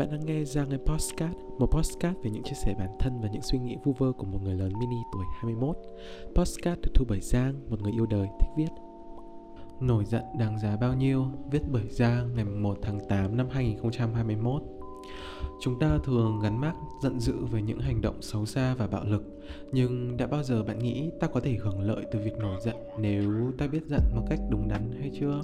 Bạn đang nghe ra ngay Postcard, một postcard về những chia sẻ bản thân và những suy nghĩ vu vơ của một người lớn mini tuổi 21. Postcard được thu bởi Giang, một người yêu đời thích viết. Nổi giận đáng giá bao nhiêu? Viết bởi Giang ngày 1 tháng 8 năm 2021. Chúng ta thường gắn mác giận dữ về những hành động xấu xa và bạo lực Nhưng đã bao giờ bạn nghĩ ta có thể hưởng lợi từ việc nổi giận nếu ta biết giận một cách đúng đắn hay chưa?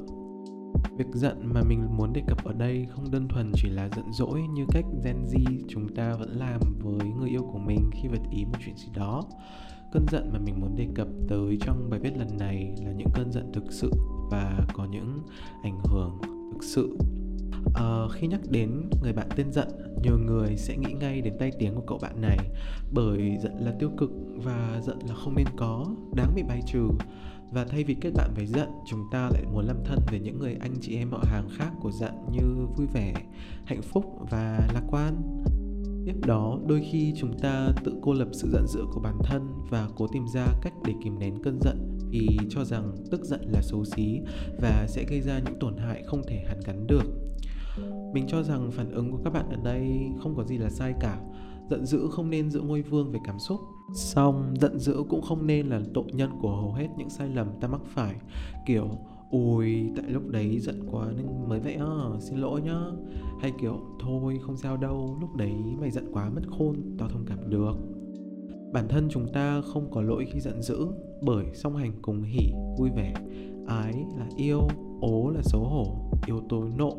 Việc giận mà mình muốn đề cập ở đây không đơn thuần chỉ là giận dỗi như cách Gen Z chúng ta vẫn làm với người yêu của mình khi vật ý một chuyện gì đó. Cơn giận mà mình muốn đề cập tới trong bài viết lần này là những cơn giận thực sự và có những ảnh hưởng thực sự Uh, khi nhắc đến người bạn tên giận nhiều người sẽ nghĩ ngay đến tay tiếng của cậu bạn này bởi giận là tiêu cực và giận là không nên có đáng bị bài trừ và thay vì kết bạn với giận, chúng ta lại muốn làm thân với những người anh chị em họ hàng khác của giận như vui vẻ, hạnh phúc và lạc quan. Tiếp đó, đôi khi chúng ta tự cô lập sự giận dữ của bản thân và cố tìm ra cách để kìm nén cơn giận vì cho rằng tức giận là xấu xí và sẽ gây ra những tổn hại không thể hàn gắn được. Mình cho rằng phản ứng của các bạn ở đây không có gì là sai cả giận dữ không nên giữ ngôi vương về cảm xúc. Song giận dữ cũng không nên là tội nhân của hầu hết những sai lầm ta mắc phải. Kiểu ui tại lúc đấy giận quá nên mới vậy à, xin lỗi nhá. Hay kiểu thôi không sao đâu lúc đấy mày giận quá mất khôn tao thông cảm được. Bản thân chúng ta không có lỗi khi giận dữ bởi song hành cùng hỉ vui vẻ. Ái là yêu ố là xấu hổ yếu tố nộ,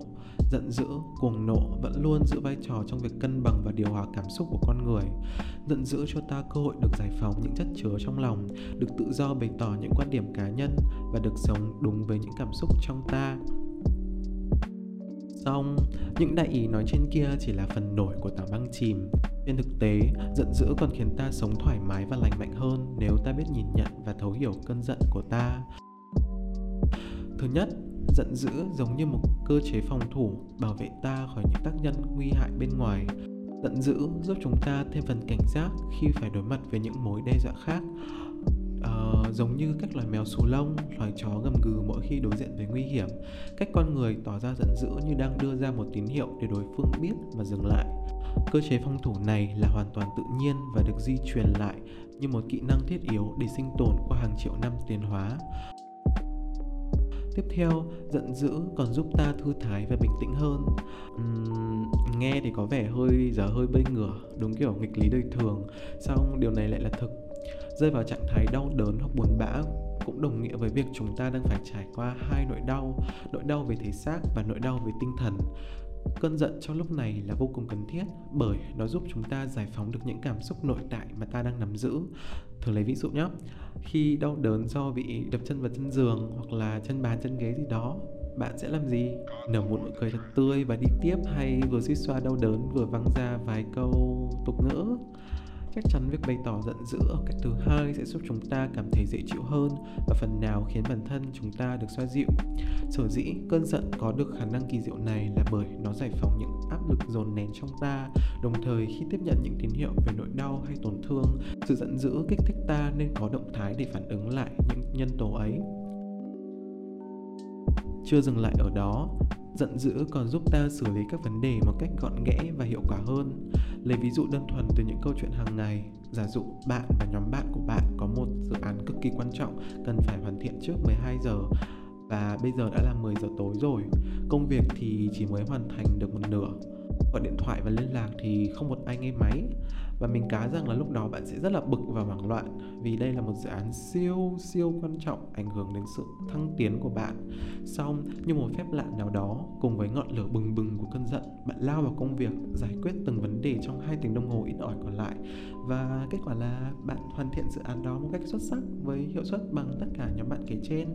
giận dữ, cuồng nộ vẫn luôn giữ vai trò trong việc cân bằng và điều hòa cảm xúc của con người. Giận dữ cho ta cơ hội được giải phóng những chất chứa trong lòng, được tự do bày tỏ những quan điểm cá nhân và được sống đúng với những cảm xúc trong ta. Xong, những đại ý nói trên kia chỉ là phần nổi của tảng băng chìm. Trên thực tế, giận dữ còn khiến ta sống thoải mái và lành mạnh hơn nếu ta biết nhìn nhận và thấu hiểu cơn giận của ta. Thứ nhất giận dữ giống như một cơ chế phòng thủ bảo vệ ta khỏi những tác nhân nguy hại bên ngoài. Giận dữ giúp chúng ta thêm phần cảnh giác khi phải đối mặt với những mối đe dọa khác. Uh, giống như các loài mèo xù lông loài chó gầm gừ mỗi khi đối diện với nguy hiểm. Cách con người tỏ ra giận dữ như đang đưa ra một tín hiệu để đối phương biết và dừng lại. Cơ chế phòng thủ này là hoàn toàn tự nhiên và được di truyền lại như một kỹ năng thiết yếu để sinh tồn qua hàng triệu năm tiến hóa tiếp theo giận dữ còn giúp ta thư thái và bình tĩnh hơn. Uhm, nghe thì có vẻ hơi giờ hơi bơi ngửa đúng kiểu nghịch lý đời thường song điều này lại là thực. Rơi vào trạng thái đau đớn hoặc buồn bã cũng đồng nghĩa với việc chúng ta đang phải trải qua hai nỗi đau nỗi đau về thể xác và nỗi đau về tinh thần cơn giận trong lúc này là vô cùng cần thiết bởi nó giúp chúng ta giải phóng được những cảm xúc nội tại mà ta đang nắm giữ. Thử lấy ví dụ nhé. Khi đau đớn do bị đập chân vào chân giường hoặc là chân bàn, chân ghế gì đó, bạn sẽ làm gì? Nở một nụ cười thật tươi và đi tiếp hay vừa suy xoa đau đớn vừa văng ra vài câu tục ngữ? Chắc chắn việc bày tỏ giận dữ ở cách thứ hai sẽ giúp chúng ta cảm thấy dễ chịu hơn và phần nào khiến bản thân chúng ta được xoa dịu. Sở dĩ cơn giận có được khả năng kỳ diệu này là bởi nó giải phóng những áp lực dồn nén trong ta, đồng thời khi tiếp nhận những tín hiệu về nỗi đau hay tổn thương, sự giận dữ kích thích ta nên có động thái để phản ứng lại những nhân tố ấy. Chưa dừng lại ở đó giận dữ còn giúp ta xử lý các vấn đề một cách gọn ghẽ và hiệu quả hơn. Lấy ví dụ đơn thuần từ những câu chuyện hàng ngày. Giả dụ, bạn và nhóm bạn của bạn có một dự án cực kỳ quan trọng cần phải hoàn thiện trước 12 giờ và bây giờ đã là 10 giờ tối rồi. Công việc thì chỉ mới hoàn thành được một nửa. Gọi điện thoại và liên lạc thì không một ai nghe máy và mình cá rằng là lúc đó bạn sẽ rất là bực và hoảng loạn vì đây là một dự án siêu siêu quan trọng ảnh hưởng đến sự thăng tiến của bạn. Xong, như một phép lạ nào đó, cùng với ngọn lửa bừng bừng của cơn giận, bạn lao vào công việc, giải quyết từng vấn đề trong hai tiếng đồng hồ ít ỏi còn lại. Và kết quả là bạn hoàn thiện dự án đó một cách xuất sắc với hiệu suất bằng tất cả nhóm bạn kể trên.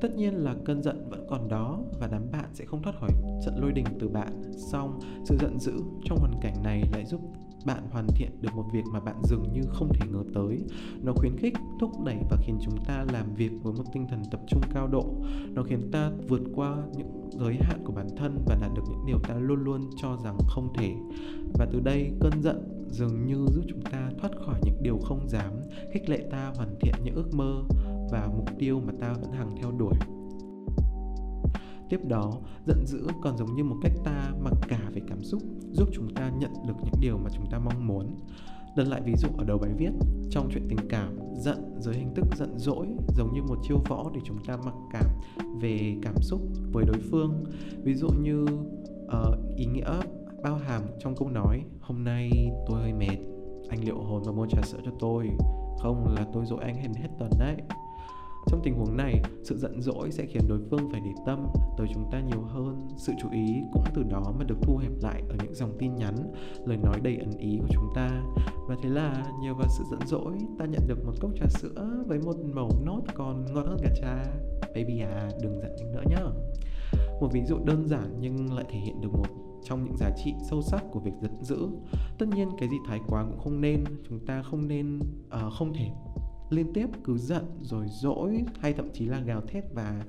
Tất nhiên là cơn giận vẫn còn đó và đám bạn sẽ không thoát khỏi trận lôi đình từ bạn. Song sự giận dữ trong hoàn cảnh này lại giúp bạn hoàn thiện được một việc mà bạn dường như không thể ngờ tới. Nó khuyến khích, thúc đẩy và khiến chúng ta làm việc với một tinh thần tập trung cao độ. Nó khiến ta vượt qua những giới hạn của bản thân và đạt được những điều ta luôn luôn cho rằng không thể. Và từ đây, cơn giận dường như giúp chúng ta thoát khỏi những điều không dám, khích lệ ta hoàn thiện những ước mơ và mục tiêu mà ta vẫn hằng theo đuổi. Tiếp đó, giận dữ còn giống như một cách ta mặc cả về cảm xúc, giúp chúng ta nhận được những điều mà chúng ta mong muốn. Lần lại ví dụ ở đầu bài viết, trong chuyện tình cảm, giận dưới hình thức giận dỗi giống như một chiêu võ để chúng ta mặc cảm về cảm xúc với đối phương. Ví dụ như uh, ý nghĩa bao hàm trong câu nói hôm nay tôi hơi mệt, anh liệu hồn và mua trà sữa cho tôi, không là tôi dỗi anh hết tuần đấy. Trong tình huống này, sự giận dỗi sẽ khiến đối phương phải để tâm tới chúng ta nhiều hơn. Sự chú ý cũng từ đó mà được thu hẹp lại ở những dòng tin nhắn, lời nói đầy ẩn ý của chúng ta. Và thế là nhờ vào sự giận dỗi, ta nhận được một cốc trà sữa với một màu nốt còn ngon hơn cả trà. Baby à, đừng giận anh nữa nhá. Một ví dụ đơn giản nhưng lại thể hiện được một trong những giá trị sâu sắc của việc giận dữ tất nhiên cái gì thái quá cũng không nên chúng ta không nên uh, không thể liên tiếp cứ giận rồi dỗi hay thậm chí là gào thét và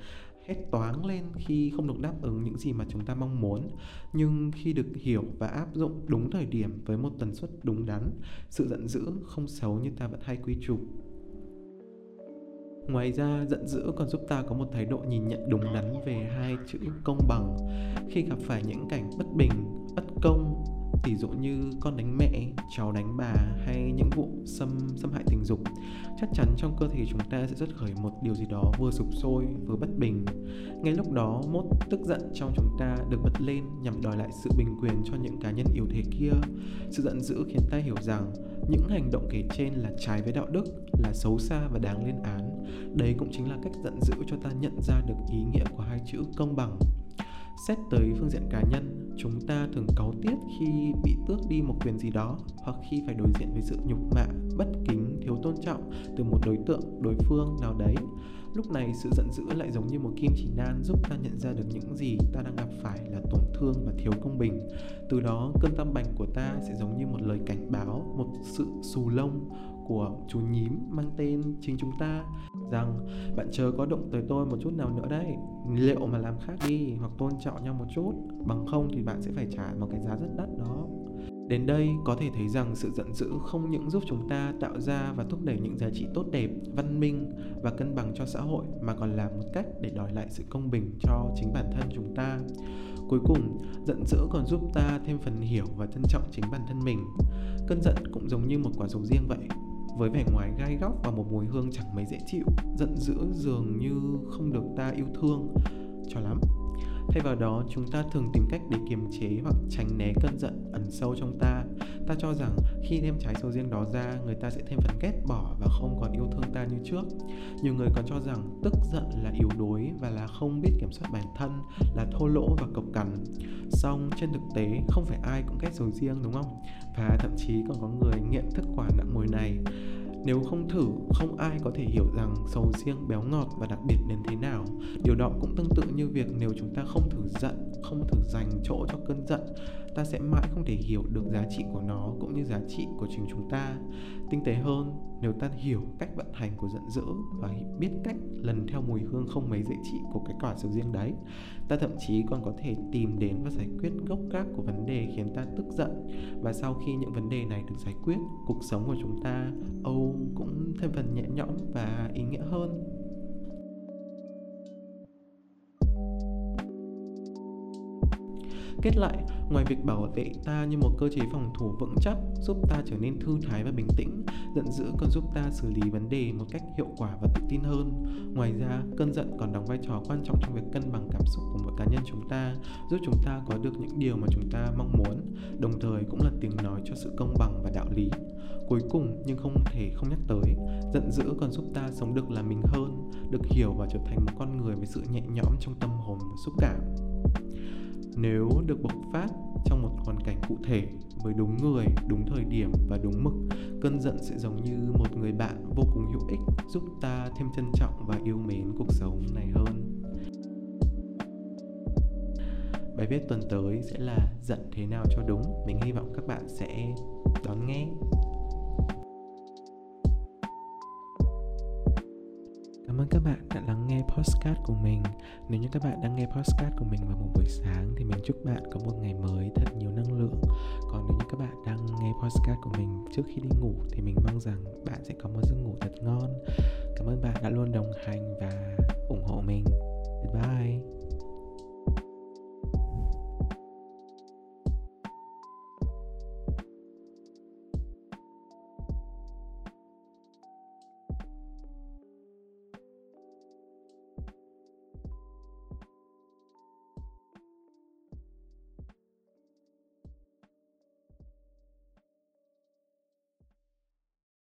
hét toáng lên khi không được đáp ứng những gì mà chúng ta mong muốn nhưng khi được hiểu và áp dụng đúng thời điểm với một tần suất đúng đắn sự giận dữ không xấu như ta vẫn hay quy chụp Ngoài ra, giận dữ còn giúp ta có một thái độ nhìn nhận đúng đắn về hai chữ công bằng. Khi gặp phải những cảnh bất bình, bất công ví dụ như con đánh mẹ, cháu đánh bà hay những vụ xâm xâm hại tình dục, chắc chắn trong cơ thể chúng ta sẽ xuất khởi một điều gì đó vừa sụp sôi, vừa bất bình. Ngay lúc đó, mốt tức giận trong chúng ta được bật lên nhằm đòi lại sự bình quyền cho những cá nhân yếu thế kia. Sự giận dữ khiến ta hiểu rằng những hành động kể trên là trái với đạo đức, là xấu xa và đáng lên án. Đấy cũng chính là cách giận dữ cho ta nhận ra được ý nghĩa của hai chữ công bằng. Xét tới phương diện cá nhân chúng ta thường cáu tiết khi bị tước đi một quyền gì đó, hoặc khi phải đối diện với sự nhục mạ, bất kính, thiếu tôn trọng từ một đối tượng, đối phương nào đấy. Lúc này sự giận dữ lại giống như một kim chỉ nan giúp ta nhận ra được những gì ta đang gặp phải là tổn thương và thiếu công bình. Từ đó, cơn tâm bành của ta sẽ giống như một lời cảnh báo, một sự xù lông của chú nhím mang tên chính chúng ta rằng bạn chờ có động tới tôi một chút nào nữa đấy liệu mà làm khác đi hoặc tôn trọng nhau một chút bằng không thì bạn sẽ phải trả một cái giá rất đắt đó Đến đây có thể thấy rằng sự giận dữ không những giúp chúng ta tạo ra và thúc đẩy những giá trị tốt đẹp, văn minh và cân bằng cho xã hội mà còn là một cách để đòi lại sự công bình cho chính bản thân chúng ta. Cuối cùng, giận dữ còn giúp ta thêm phần hiểu và trân trọng chính bản thân mình. Cơn giận cũng giống như một quả dầu riêng vậy, với vẻ ngoài gai góc và một mùi hương chẳng mấy dễ chịu, giận dữ dường như không được ta yêu thương cho lắm. Thay vào đó, chúng ta thường tìm cách để kiềm chế hoặc tránh né cơn giận ẩn sâu trong ta. Ta cho rằng khi đem trái sầu riêng đó ra, người ta sẽ thêm phần ghét bỏ và không còn yêu thương ta như trước. Nhiều người còn cho rằng tức giận là yếu đuối và là không biết kiểm soát bản thân, là thô lỗ và cộc cằn. Song trên thực tế, không phải ai cũng ghét sầu riêng, đúng không? Và thậm chí còn có người nghiện thức quả nặng mùi này nếu không thử, không ai có thể hiểu rằng sầu riêng béo ngọt và đặc biệt đến thế nào. Điều đó cũng tương tự như việc nếu chúng ta không thử giận, không thử dành chỗ cho cơn giận, ta sẽ mãi không thể hiểu được giá trị của nó cũng như giá trị của chính chúng ta. Tinh tế hơn, nếu ta hiểu cách vận hành của giận dữ và biết cách lần theo mùi hương không mấy dễ chịu của cái quả sầu riêng đấy, ta thậm chí còn có thể tìm đến và giải quyết gốc gác của vấn đề khiến ta tức giận. Và sau khi những vấn đề này được giải quyết, cuộc sống của chúng ta âu cũng thêm phần nhẹ nhõm và ý nghĩa hơn Kết lại, ngoài việc bảo vệ ta như một cơ chế phòng thủ vững chắc giúp ta trở nên thư thái và bình tĩnh, giận dữ còn giúp ta xử lý vấn đề một cách hiệu quả và tự tin hơn. Ngoài ra, cơn giận còn đóng vai trò quan trọng trong việc cân bằng cảm xúc của mỗi cá nhân chúng ta, giúp chúng ta có được những điều mà chúng ta mong muốn, đồng thời cũng là tiếng nói cho sự công bằng và đạo lý. Cuối cùng nhưng không thể không nhắc tới, giận dữ còn giúp ta sống được là mình hơn, được hiểu và trở thành một con người với sự nhẹ nhõm trong tâm hồn và xúc cảm nếu được bộc phát trong một hoàn cảnh cụ thể với đúng người, đúng thời điểm và đúng mực cơn giận sẽ giống như một người bạn vô cùng hữu ích giúp ta thêm trân trọng và yêu mến cuộc sống này hơn. Bài viết tuần tới sẽ là giận thế nào cho đúng? Mình hy vọng các bạn sẽ đón nghe. Cảm ơn các bạn đã lắng nghe postcard của mình. Nếu như các bạn đang nghe postcard của mình vào một buổi sáng thì mình chúc bạn có một ngày mới thật nhiều năng lượng. Còn nếu như các bạn đang nghe postcard của mình trước khi đi ngủ thì mình mong rằng bạn sẽ có một giấc ngủ thật ngon. Cảm ơn bạn đã luôn đồng hành và ủng hộ mình. Goodbye.